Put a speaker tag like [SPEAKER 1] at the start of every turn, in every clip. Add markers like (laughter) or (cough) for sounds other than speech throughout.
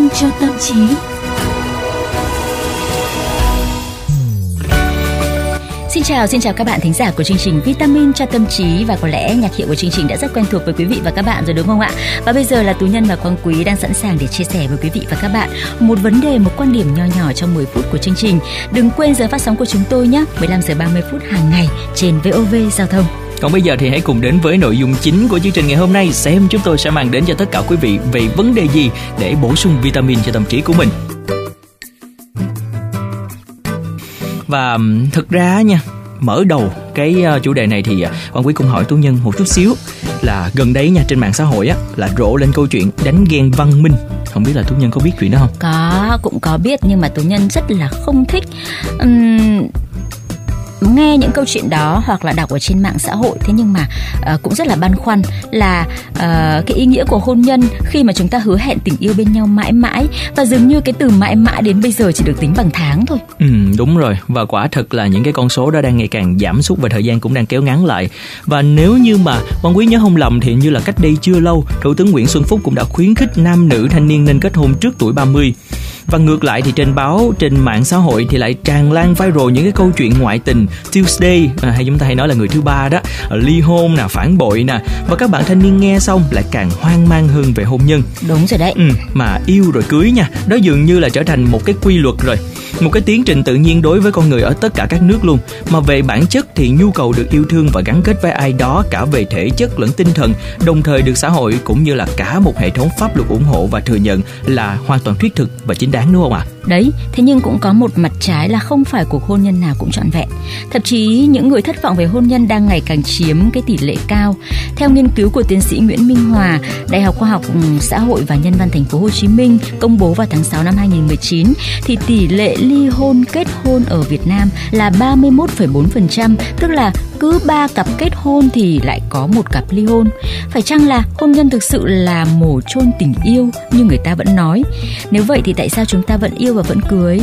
[SPEAKER 1] sinh cho tâm trí.
[SPEAKER 2] Xin chào, xin chào các bạn thính giả của chương trình Vitamin cho tâm trí và có lẽ nhạc hiệu của chương trình đã rất quen thuộc với quý vị và các bạn rồi đúng không ạ? Và bây giờ là Tú Nhân và Quang Quý đang sẵn sàng để chia sẻ với quý vị và các bạn một vấn đề, một quan điểm nho nhỏ trong 10 phút của chương trình. Đừng quên giờ phát sóng của chúng tôi nhé, 15 giờ 30 phút hàng ngày trên VOV Giao thông.
[SPEAKER 3] Còn bây giờ thì hãy cùng đến với nội dung chính của chương trình ngày hôm nay. Xem chúng tôi sẽ mang đến cho tất cả quý vị về vấn đề gì để bổ sung vitamin cho tâm trí của mình. Và thực ra nha, mở đầu cái ờ, chủ đề này thì ờ, quan Quý cũng hỏi Tú Nhân một chút xíu là gần đấy nha trên mạng xã hội á là rộ lên câu chuyện đánh ghen văn minh. Không biết là tú nhân có biết chuyện đó không?
[SPEAKER 2] Có cũng có biết nhưng mà tú nhân rất là không thích. Uhm, nghe những câu chuyện đó hoặc là đọc ở trên mạng xã hội. Thế nhưng mà uh, cũng rất là băn khoăn là uh, cái ý nghĩa của hôn nhân khi mà chúng ta hứa hẹn tình yêu bên nhau mãi mãi và dường như cái từ mãi mãi đến bây giờ chỉ được tính bằng tháng thôi.
[SPEAKER 3] Ừ đúng rồi. Và quả thật là những cái con số đó đang ngày càng giảm sút và thời gian cũng đang kéo ngắn lại. Và nếu như mà quan quý nhớ không lầm thì như là cách đây chưa lâu thủ tướng Nguyễn Xuân Phúc cũng đã khuyến khích nam nữ thanh niên nên kết hôn trước tuổi 30 và ngược lại thì trên báo trên mạng xã hội thì lại tràn lan viral những cái câu chuyện ngoại tình Tuesday. À, hay chúng ta hay nói là người thứ ba đó. Ly hôn nè phản bội nè. Và các bạn thanh niên nghe xong lại càng hoang mang hơn về hôn nhân.
[SPEAKER 2] Đúng rồi đấy.
[SPEAKER 3] Ừ, mà yêu rồi cưới nha. Đó dường như là trở thành một cái quy luật rồi một cái tiến trình tự nhiên đối với con người ở tất cả các nước luôn. Mà về bản chất thì nhu cầu được yêu thương và gắn kết với ai đó, cả về thể chất lẫn tinh thần, đồng thời được xã hội cũng như là cả một hệ thống pháp luật ủng hộ và thừa nhận là hoàn toàn thuyết thực và chính đáng, đúng không ạ? À?
[SPEAKER 2] đấy, thế nhưng cũng có một mặt trái là không phải cuộc hôn nhân nào cũng trọn vẹn. Thậm chí những người thất vọng về hôn nhân đang ngày càng chiếm cái tỷ lệ cao. Theo nghiên cứu của tiến sĩ Nguyễn Minh Hòa, Đại học Khoa học ừ, Xã hội và Nhân văn Thành phố Hồ Chí Minh công bố vào tháng 6 năm 2019 thì tỷ lệ ly hôn kết hôn ở Việt Nam là 31,4%, tức là cứ ba cặp kết hôn thì lại có một cặp ly hôn. Phải chăng là hôn nhân thực sự là mổ chôn tình yêu như người ta vẫn nói? Nếu vậy thì tại sao chúng ta vẫn yêu và vẫn cưới?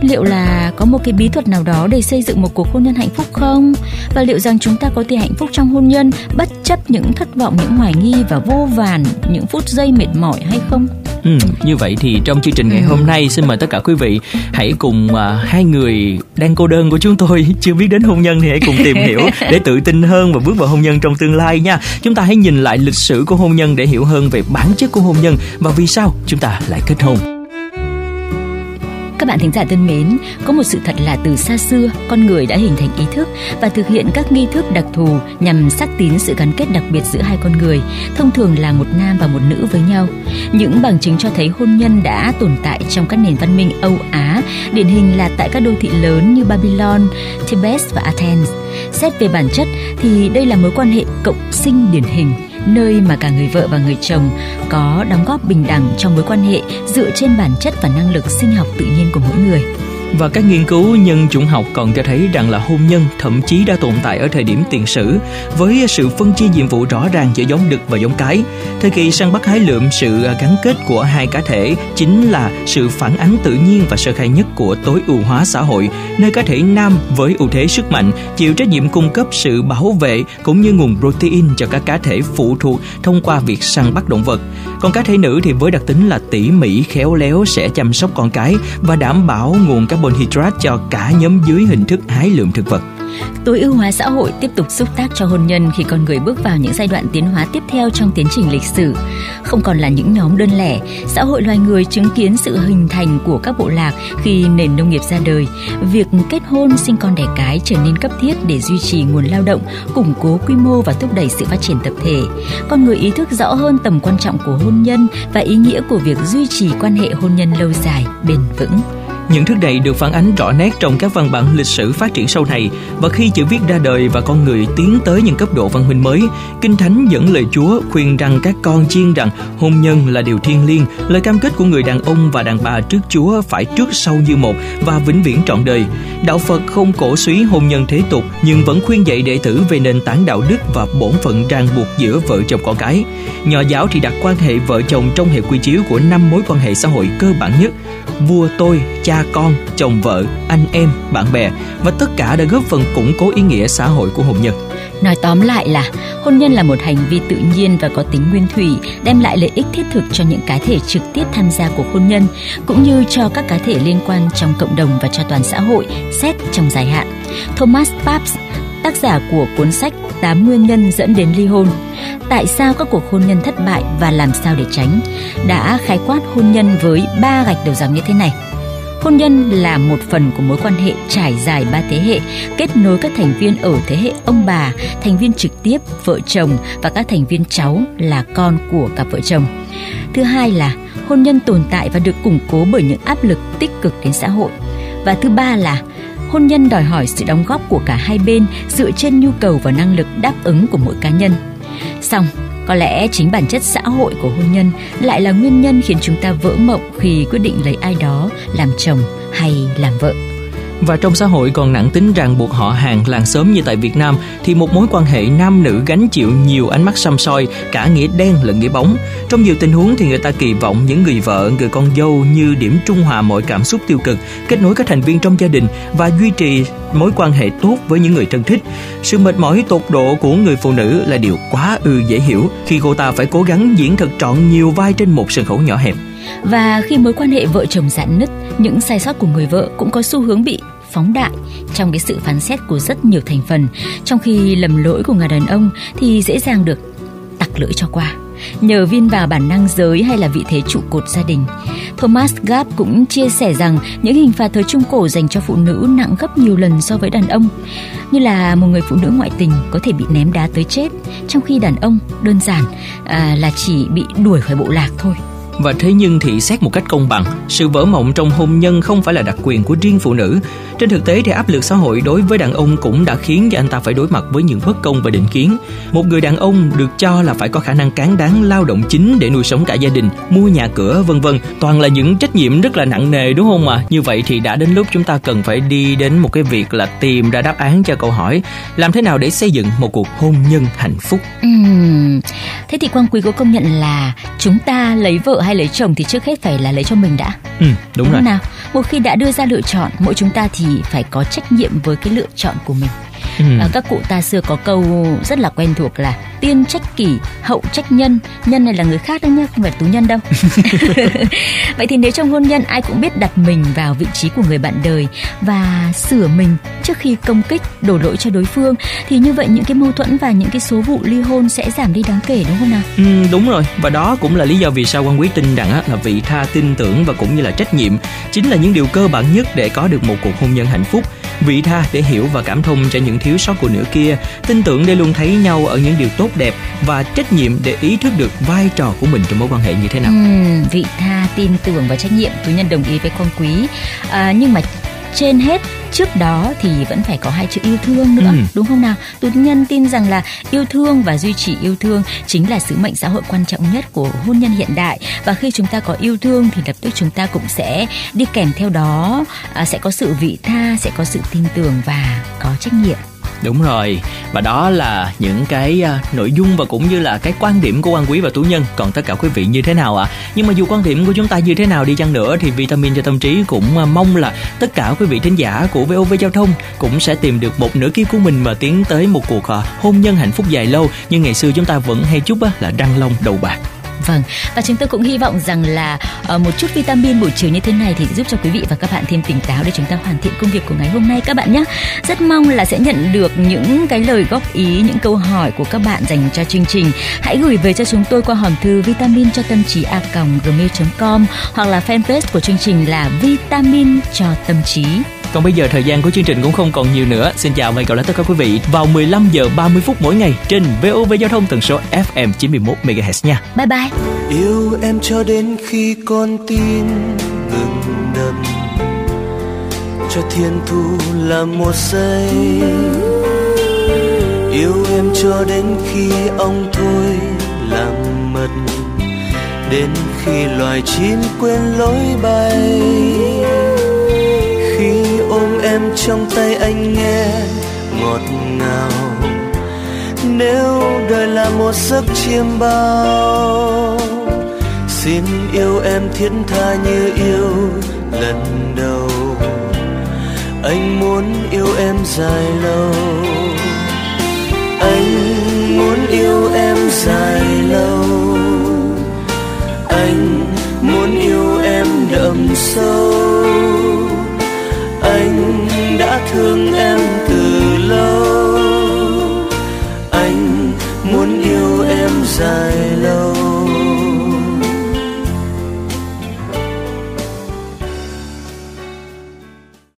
[SPEAKER 2] Liệu là có một cái bí thuật nào đó để xây dựng một cuộc hôn nhân hạnh phúc không? Và liệu rằng chúng ta có thể hạnh phúc trong hôn nhân bất chấp những thất vọng, những hoài nghi và vô vàn những phút giây mệt mỏi hay không?
[SPEAKER 3] Ừ, như vậy thì trong chương trình ngày hôm nay xin mời tất cả quý vị hãy cùng uh, hai người đang cô đơn của chúng tôi (laughs) chưa biết đến hôn nhân thì hãy cùng tìm hiểu (laughs) để tự tin hơn và bước vào hôn nhân trong tương lai nha. Chúng ta hãy nhìn lại lịch sử của hôn nhân để hiểu hơn về bản chất của hôn nhân và vì sao chúng ta lại kết hôn.
[SPEAKER 2] Các bạn thính giả thân mến, có một sự thật là từ xa xưa, con người đã hình thành ý thức và thực hiện các nghi thức đặc thù nhằm xác tín sự gắn kết đặc biệt giữa hai con người, thông thường là một nam và một nữ với nhau. Những bằng chứng cho thấy hôn nhân đã tồn tại trong các nền văn minh Âu Á, điển hình là tại các đô thị lớn như Babylon, Thebes và Athens. Xét về bản chất thì đây là mối quan hệ cộng sinh điển hình nơi mà cả người vợ và người chồng có đóng góp bình đẳng trong mối quan hệ dựa trên bản chất và năng lực sinh học tự nhiên của mỗi người.
[SPEAKER 3] Và các nghiên cứu nhân chủng học còn cho thấy rằng là hôn nhân thậm chí đã tồn tại ở thời điểm tiền sử với sự phân chia nhiệm vụ rõ ràng giữa giống đực và giống cái. Thời kỳ săn bắt hái lượm sự à, gắn kết của hai cá thể chính là sự phản ánh tự nhiên và sơ khai nhất của tối ưu hóa xã hội, nơi cá thể nam với ưu thế sức mạnh chịu trách nhiệm cung cấp sự bảo vệ cũng như nguồn protein cho các cá thể phụ thuộc thông qua việc săn bắt động vật. Còn cá thể nữ thì với đặc tính là tỉ mỉ, khéo léo, sẽ chăm sóc con cái và đảm bảo nguồn carbon hydrate cho cả nhóm dưới hình thức hái lượm thực vật.
[SPEAKER 2] Tối ưu hóa xã hội tiếp tục xúc tác cho hôn nhân khi con người bước vào những giai đoạn tiến hóa tiếp theo trong tiến trình lịch sử. Không còn là những nhóm đơn lẻ, xã hội loài người chứng kiến sự hình thành của các bộ lạc khi nền nông nghiệp ra đời. Việc kết hôn sinh con đẻ cái trở nên cấp thiết để duy trì nguồn lao động, củng cố quy mô và thúc đẩy sự phát triển tập thể. Con người ý thức rõ hơn tầm quan trọng của hôn nhân và ý nghĩa của việc duy trì quan hệ hôn nhân lâu dài, bền vững.
[SPEAKER 3] Những thứ này được phản ánh rõ nét trong các văn bản lịch sử phát triển sau này và khi chữ viết ra đời và con người tiến tới những cấp độ văn minh mới, Kinh Thánh dẫn lời Chúa khuyên rằng các con chiên rằng hôn nhân là điều thiêng liêng, lời cam kết của người đàn ông và đàn bà trước Chúa phải trước sau như một và vĩnh viễn trọn đời. Đạo Phật không cổ suý hôn nhân thế tục nhưng vẫn khuyên dạy đệ tử về nền tảng đạo đức và bổn phận ràng buộc giữa vợ chồng con cái. Nho giáo thì đặt quan hệ vợ chồng trong hệ quy chiếu của năm mối quan hệ xã hội cơ bản nhất: vua tôi, cha cha con, chồng vợ, anh em, bạn bè và tất cả đã góp phần củng cố ý nghĩa xã hội của hôn nhân.
[SPEAKER 2] Nói tóm lại là hôn nhân là một hành vi tự nhiên và có tính nguyên thủy, đem lại lợi ích thiết thực cho những cá thể trực tiếp tham gia cuộc hôn nhân, cũng như cho các cá thể liên quan trong cộng đồng và cho toàn xã hội xét trong dài hạn. Thomas Pabst, tác giả của cuốn sách 8 nguyên nhân dẫn đến ly hôn. Tại sao các cuộc hôn nhân thất bại và làm sao để tránh? Đã khái quát hôn nhân với ba gạch đầu dòng như thế này. Hôn nhân là một phần của mối quan hệ trải dài ba thế hệ, kết nối các thành viên ở thế hệ ông bà, thành viên trực tiếp, vợ chồng và các thành viên cháu là con của cặp vợ chồng. Thứ hai là hôn nhân tồn tại và được củng cố bởi những áp lực tích cực đến xã hội. Và thứ ba là hôn nhân đòi hỏi sự đóng góp của cả hai bên dựa trên nhu cầu và năng lực đáp ứng của mỗi cá nhân. Xong, có lẽ chính bản chất xã hội của hôn nhân lại là nguyên nhân khiến chúng ta vỡ mộng khi quyết định lấy ai đó làm chồng hay làm vợ.
[SPEAKER 3] Và trong xã hội còn nặng tính ràng buộc họ hàng làng xóm như tại Việt Nam thì một mối quan hệ nam nữ gánh chịu nhiều ánh mắt xăm soi, cả nghĩa đen lẫn nghĩa bóng. Trong nhiều tình huống thì người ta kỳ vọng những người vợ, người con dâu như điểm trung hòa mọi cảm xúc tiêu cực, kết nối các thành viên trong gia đình và duy trì mối quan hệ tốt với những người thân thích. Sự mệt mỏi tột độ của người phụ nữ là điều quá ư dễ hiểu khi cô ta phải cố gắng diễn thật trọn nhiều vai trên một sân khấu nhỏ hẹp.
[SPEAKER 2] Và khi mối quan hệ vợ chồng giãn nứt, những sai sót của người vợ cũng có xu hướng bị phóng đại trong cái sự phán xét của rất nhiều thành phần, trong khi lầm lỗi của người đàn ông thì dễ dàng được tặc lưỡi cho qua nhờ vin vào bản năng giới hay là vị thế trụ cột gia đình. Thomas Gap cũng chia sẻ rằng những hình phạt thời Trung Cổ dành cho phụ nữ nặng gấp nhiều lần so với đàn ông. Như là một người phụ nữ ngoại tình có thể bị ném đá tới chết, trong khi đàn ông đơn giản à, là chỉ bị đuổi khỏi bộ lạc thôi.
[SPEAKER 3] Và thế nhưng thị xét một cách công bằng, sự vỡ mộng trong hôn nhân không phải là đặc quyền của riêng phụ nữ. Trên thực tế thì áp lực xã hội đối với đàn ông cũng đã khiến cho anh ta phải đối mặt với những bất công và định kiến. Một người đàn ông được cho là phải có khả năng cán đáng lao động chính để nuôi sống cả gia đình, mua nhà cửa vân vân, toàn là những trách nhiệm rất là nặng nề đúng không ạ? À? Như vậy thì đã đến lúc chúng ta cần phải đi đến một cái việc là tìm ra đáp án cho câu hỏi làm thế nào để xây dựng một cuộc hôn nhân hạnh phúc.
[SPEAKER 2] Uhm, thế thì quan Quý có công nhận là chúng ta lấy vợ hay lấy chồng thì trước hết phải là lấy cho mình đã.
[SPEAKER 3] Ừ, đúng, đúng rồi.
[SPEAKER 2] nào? Một khi đã đưa ra lựa chọn, mỗi chúng ta thì phải có trách nhiệm với cái lựa chọn của mình. Ừ. À, các cụ ta xưa có câu rất là quen thuộc là tiên trách kỷ hậu trách nhân. Nhân này là người khác đấy nhá không phải tú nhân đâu. (laughs) (laughs) Vậy thì nếu trong hôn nhân ai cũng biết đặt mình vào vị trí của người bạn đời và sửa mình trước khi công kích đổ lỗi cho đối phương thì như vậy những cái mâu thuẫn và những cái số vụ ly hôn sẽ giảm đi đáng kể đúng không nào?
[SPEAKER 3] Ừ, đúng rồi. Và đó cũng là lý do vì sao quan quý tin rằng là vị tha tin tưởng và cũng như là trách nhiệm chính là những điều cơ bản nhất để có được một cuộc hôn nhân hạnh phúc. Vị tha để hiểu và cảm thông cho những thiếu sót của nửa kia tin tưởng để luôn thấy nhau ở những điều tốt đẹp và trách nhiệm để ý thức được vai trò của mình trong mối quan hệ như thế nào.
[SPEAKER 2] Ừ, vị tha tin tưởng và trách nhiệm tôi nhân đồng ý với con quý. À, nhưng mà trên hết trước đó thì vẫn phải có hai chữ yêu thương nữa ừ. đúng không nào? Tú nhân tin rằng là yêu thương và duy trì yêu thương chính là sứ mệnh xã hội quan trọng nhất của hôn nhân hiện đại. Và khi chúng ta có yêu thương thì lập tức chúng ta cũng sẽ đi kèm theo đó à, sẽ có sự vị tha sẽ có sự tin tưởng và có trách nhiệm.
[SPEAKER 3] Đúng rồi, và đó là những cái uh, nội dung và cũng như là cái quan điểm của quan quý và tú nhân. Còn tất cả quý vị như thế nào ạ? À? Nhưng mà dù quan điểm của chúng ta như thế nào đi chăng nữa thì vitamin cho tâm trí cũng uh, mong là tất cả quý vị thính giả của VOV Giao thông cũng sẽ tìm được một nửa kia của mình mà tiến tới một cuộc uh, hôn nhân hạnh phúc dài lâu như ngày xưa chúng ta vẫn hay chúc uh, là răng long đầu bạc.
[SPEAKER 2] Vâng, và chúng tôi cũng hy vọng rằng là uh, một chút vitamin buổi chiều như thế này thì giúp cho quý vị và các bạn thêm tỉnh táo để chúng ta hoàn thiện công việc của ngày hôm nay các bạn nhé. Rất mong là sẽ nhận được những cái lời góp ý, những câu hỏi của các bạn dành cho chương trình. Hãy gửi về cho chúng tôi qua hòm thư vitamin cho tâm trí a gmail.com hoặc là fanpage của chương trình là vitamin cho tâm trí.
[SPEAKER 3] Còn bây giờ thời gian của chương trình cũng không còn nhiều nữa. Xin chào và hẹn gặp lại tất cả quý vị vào 15 giờ 30 phút mỗi ngày trên VOV Giao thông tần số FM 91 MHz nha.
[SPEAKER 2] Bye bye.
[SPEAKER 1] Yêu em cho đến khi con tim ngừng đập cho thiên thu là một giây. Yêu em cho đến khi ông thôi làm mật. Đến khi loài chim quên lối bay. Khi ôm em trong tay anh nghe ngọt ngào. Nếu đời là một giấc chiêm bao. Xin yêu em thiết tha như yêu lần đầu. Anh muốn yêu em dài lâu. Anh muốn yêu em dài lâu. Anh muốn yêu em đậm sâu. Anh đã thương em từ lâu